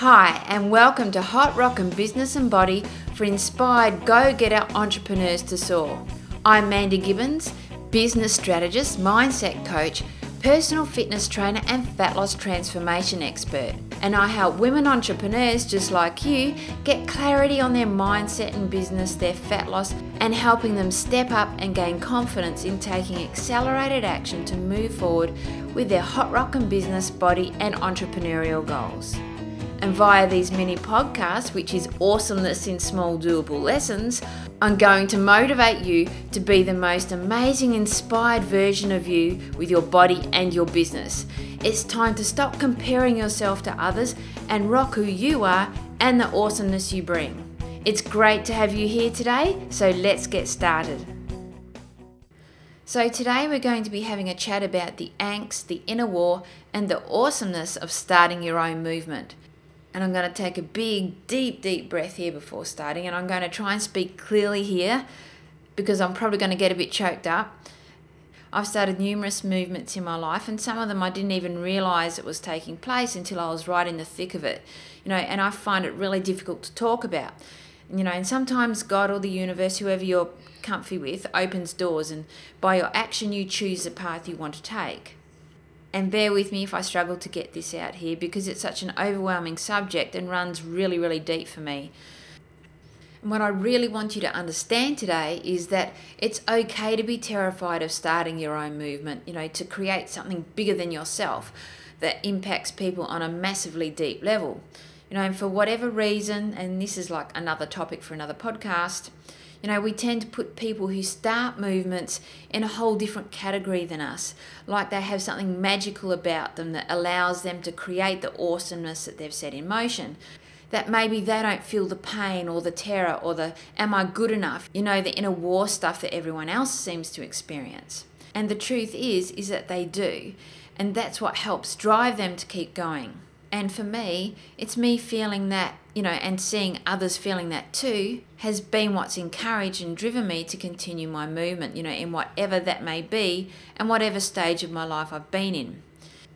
Hi, and welcome to Hot Rockin Business and Body for inspired go getter entrepreneurs to soar. I'm Mandy Gibbons, business strategist, mindset coach, personal fitness trainer, and fat loss transformation expert. And I help women entrepreneurs just like you get clarity on their mindset and business, their fat loss, and helping them step up and gain confidence in taking accelerated action to move forward with their hot rockin business, body, and entrepreneurial goals. And via these mini podcasts, which is awesomeness in small doable lessons, I'm going to motivate you to be the most amazing, inspired version of you with your body and your business. It's time to stop comparing yourself to others and rock who you are and the awesomeness you bring. It's great to have you here today, so let's get started. So, today we're going to be having a chat about the angst, the inner war, and the awesomeness of starting your own movement. And I'm going to take a big, deep, deep breath here before starting. And I'm going to try and speak clearly here because I'm probably going to get a bit choked up. I've started numerous movements in my life, and some of them I didn't even realize it was taking place until I was right in the thick of it. You know, and I find it really difficult to talk about. You know, and sometimes God or the universe, whoever you're comfy with, opens doors, and by your action, you choose the path you want to take. And bear with me if I struggle to get this out here because it's such an overwhelming subject and runs really, really deep for me. And what I really want you to understand today is that it's okay to be terrified of starting your own movement, you know, to create something bigger than yourself that impacts people on a massively deep level. You know, and for whatever reason, and this is like another topic for another podcast, you know, we tend to put people who start movements in a whole different category than us, like they have something magical about them that allows them to create the awesomeness that they've set in motion. That maybe they don't feel the pain or the terror or the am I good enough, you know, the inner war stuff that everyone else seems to experience. And the truth is, is that they do. And that's what helps drive them to keep going. And for me, it's me feeling that, you know, and seeing others feeling that too has been what's encouraged and driven me to continue my movement, you know, in whatever that may be and whatever stage of my life I've been in.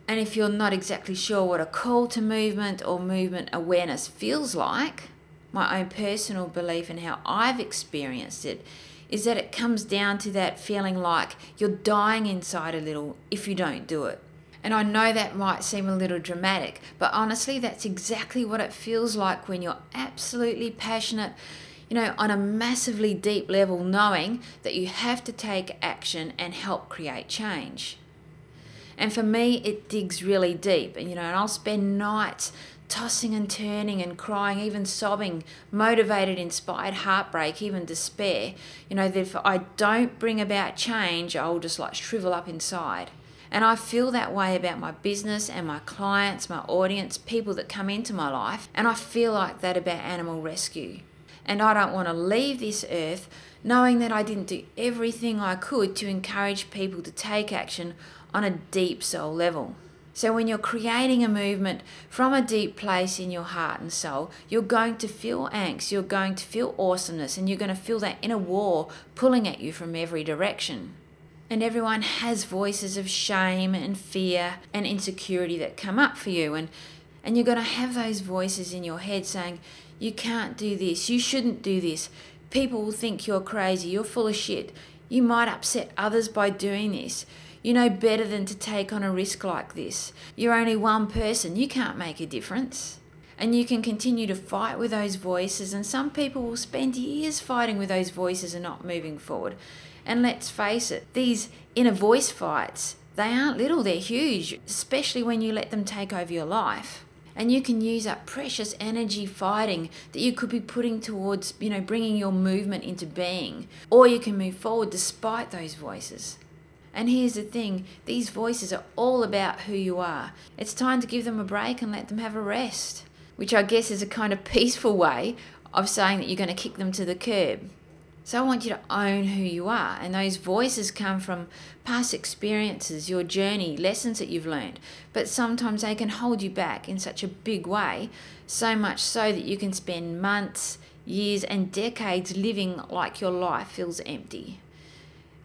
And if you're not exactly sure what a call to movement or movement awareness feels like, my own personal belief and how I've experienced it is that it comes down to that feeling like you're dying inside a little if you don't do it. And I know that might seem a little dramatic, but honestly, that's exactly what it feels like when you're absolutely passionate, you know, on a massively deep level, knowing that you have to take action and help create change. And for me, it digs really deep, and you know, and I'll spend nights tossing and turning and crying, even sobbing, motivated, inspired, heartbreak, even despair. You know, that if I don't bring about change, I'll just like shrivel up inside. And I feel that way about my business and my clients, my audience, people that come into my life. And I feel like that about animal rescue. And I don't want to leave this earth knowing that I didn't do everything I could to encourage people to take action on a deep soul level. So, when you're creating a movement from a deep place in your heart and soul, you're going to feel angst, you're going to feel awesomeness, and you're going to feel that inner war pulling at you from every direction. And everyone has voices of shame and fear and insecurity that come up for you. And, and you're going to have those voices in your head saying, You can't do this. You shouldn't do this. People will think you're crazy. You're full of shit. You might upset others by doing this. You know better than to take on a risk like this. You're only one person. You can't make a difference. And you can continue to fight with those voices. And some people will spend years fighting with those voices and not moving forward. And let's face it, these inner voice fights, they aren't little, they're huge, especially when you let them take over your life. And you can use up precious energy fighting that you could be putting towards, you know, bringing your movement into being. Or you can move forward despite those voices. And here's the thing these voices are all about who you are. It's time to give them a break and let them have a rest, which I guess is a kind of peaceful way of saying that you're going to kick them to the curb. So I want you to own who you are. And those voices come from past experiences, your journey, lessons that you've learned. But sometimes they can hold you back in such a big way, so much so that you can spend months, years, and decades living like your life feels empty.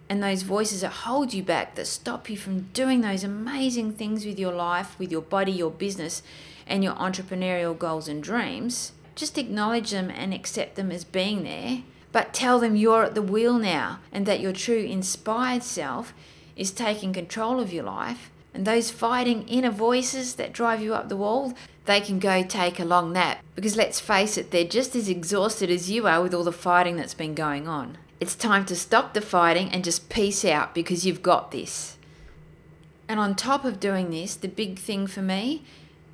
And those voices that hold you back, that stop you from doing those amazing things with your life, with your body, your business, and your entrepreneurial goals and dreams, just acknowledge them and accept them as being there. But tell them you're at the wheel now and that your true inspired self is taking control of your life. And those fighting inner voices that drive you up the wall, they can go take a long nap. Because let's face it, they're just as exhausted as you are with all the fighting that's been going on. It's time to stop the fighting and just peace out because you've got this. And on top of doing this, the big thing for me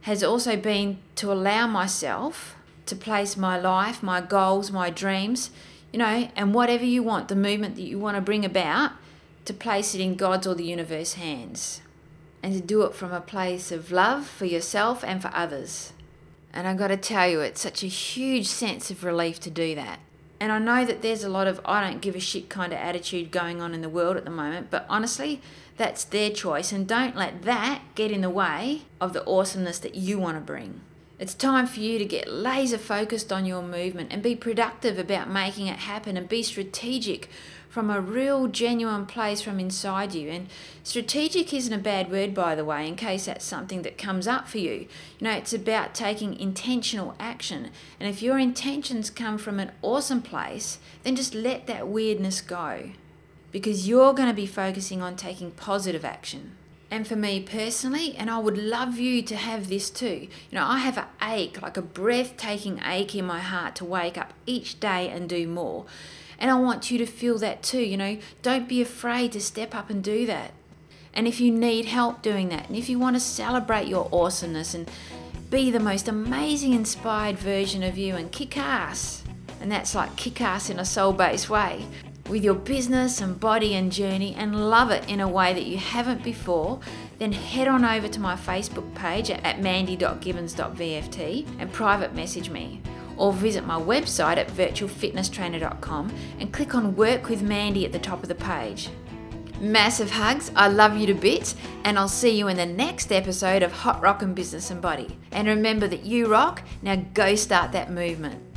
has also been to allow myself to place my life, my goals, my dreams, you know, and whatever you want, the movement that you want to bring about, to place it in God's or the universe hands. And to do it from a place of love for yourself and for others. And I've got to tell you, it's such a huge sense of relief to do that. And I know that there's a lot of I don't give a shit kind of attitude going on in the world at the moment, but honestly, that's their choice. And don't let that get in the way of the awesomeness that you want to bring. It's time for you to get laser focused on your movement and be productive about making it happen and be strategic from a real genuine place from inside you. And strategic isn't a bad word, by the way, in case that's something that comes up for you. You know, it's about taking intentional action. And if your intentions come from an awesome place, then just let that weirdness go because you're going to be focusing on taking positive action. And for me personally, and I would love you to have this too. You know, I have an ache, like a breathtaking ache in my heart to wake up each day and do more. And I want you to feel that too. You know, don't be afraid to step up and do that. And if you need help doing that, and if you want to celebrate your awesomeness and be the most amazing inspired version of you and kick ass, and that's like kick ass in a soul based way, with your business and body and journey and love it in a way that you haven't before, then head on over to my Facebook page at mandy.gibbons.vft and private message me or visit my website at virtualfitnesstrainer.com and click on Work with Mandy at the top of the page. Massive hugs, I love you to bits, and I'll see you in the next episode of Hot Rockin Business and Body. And remember that you rock, now go start that movement.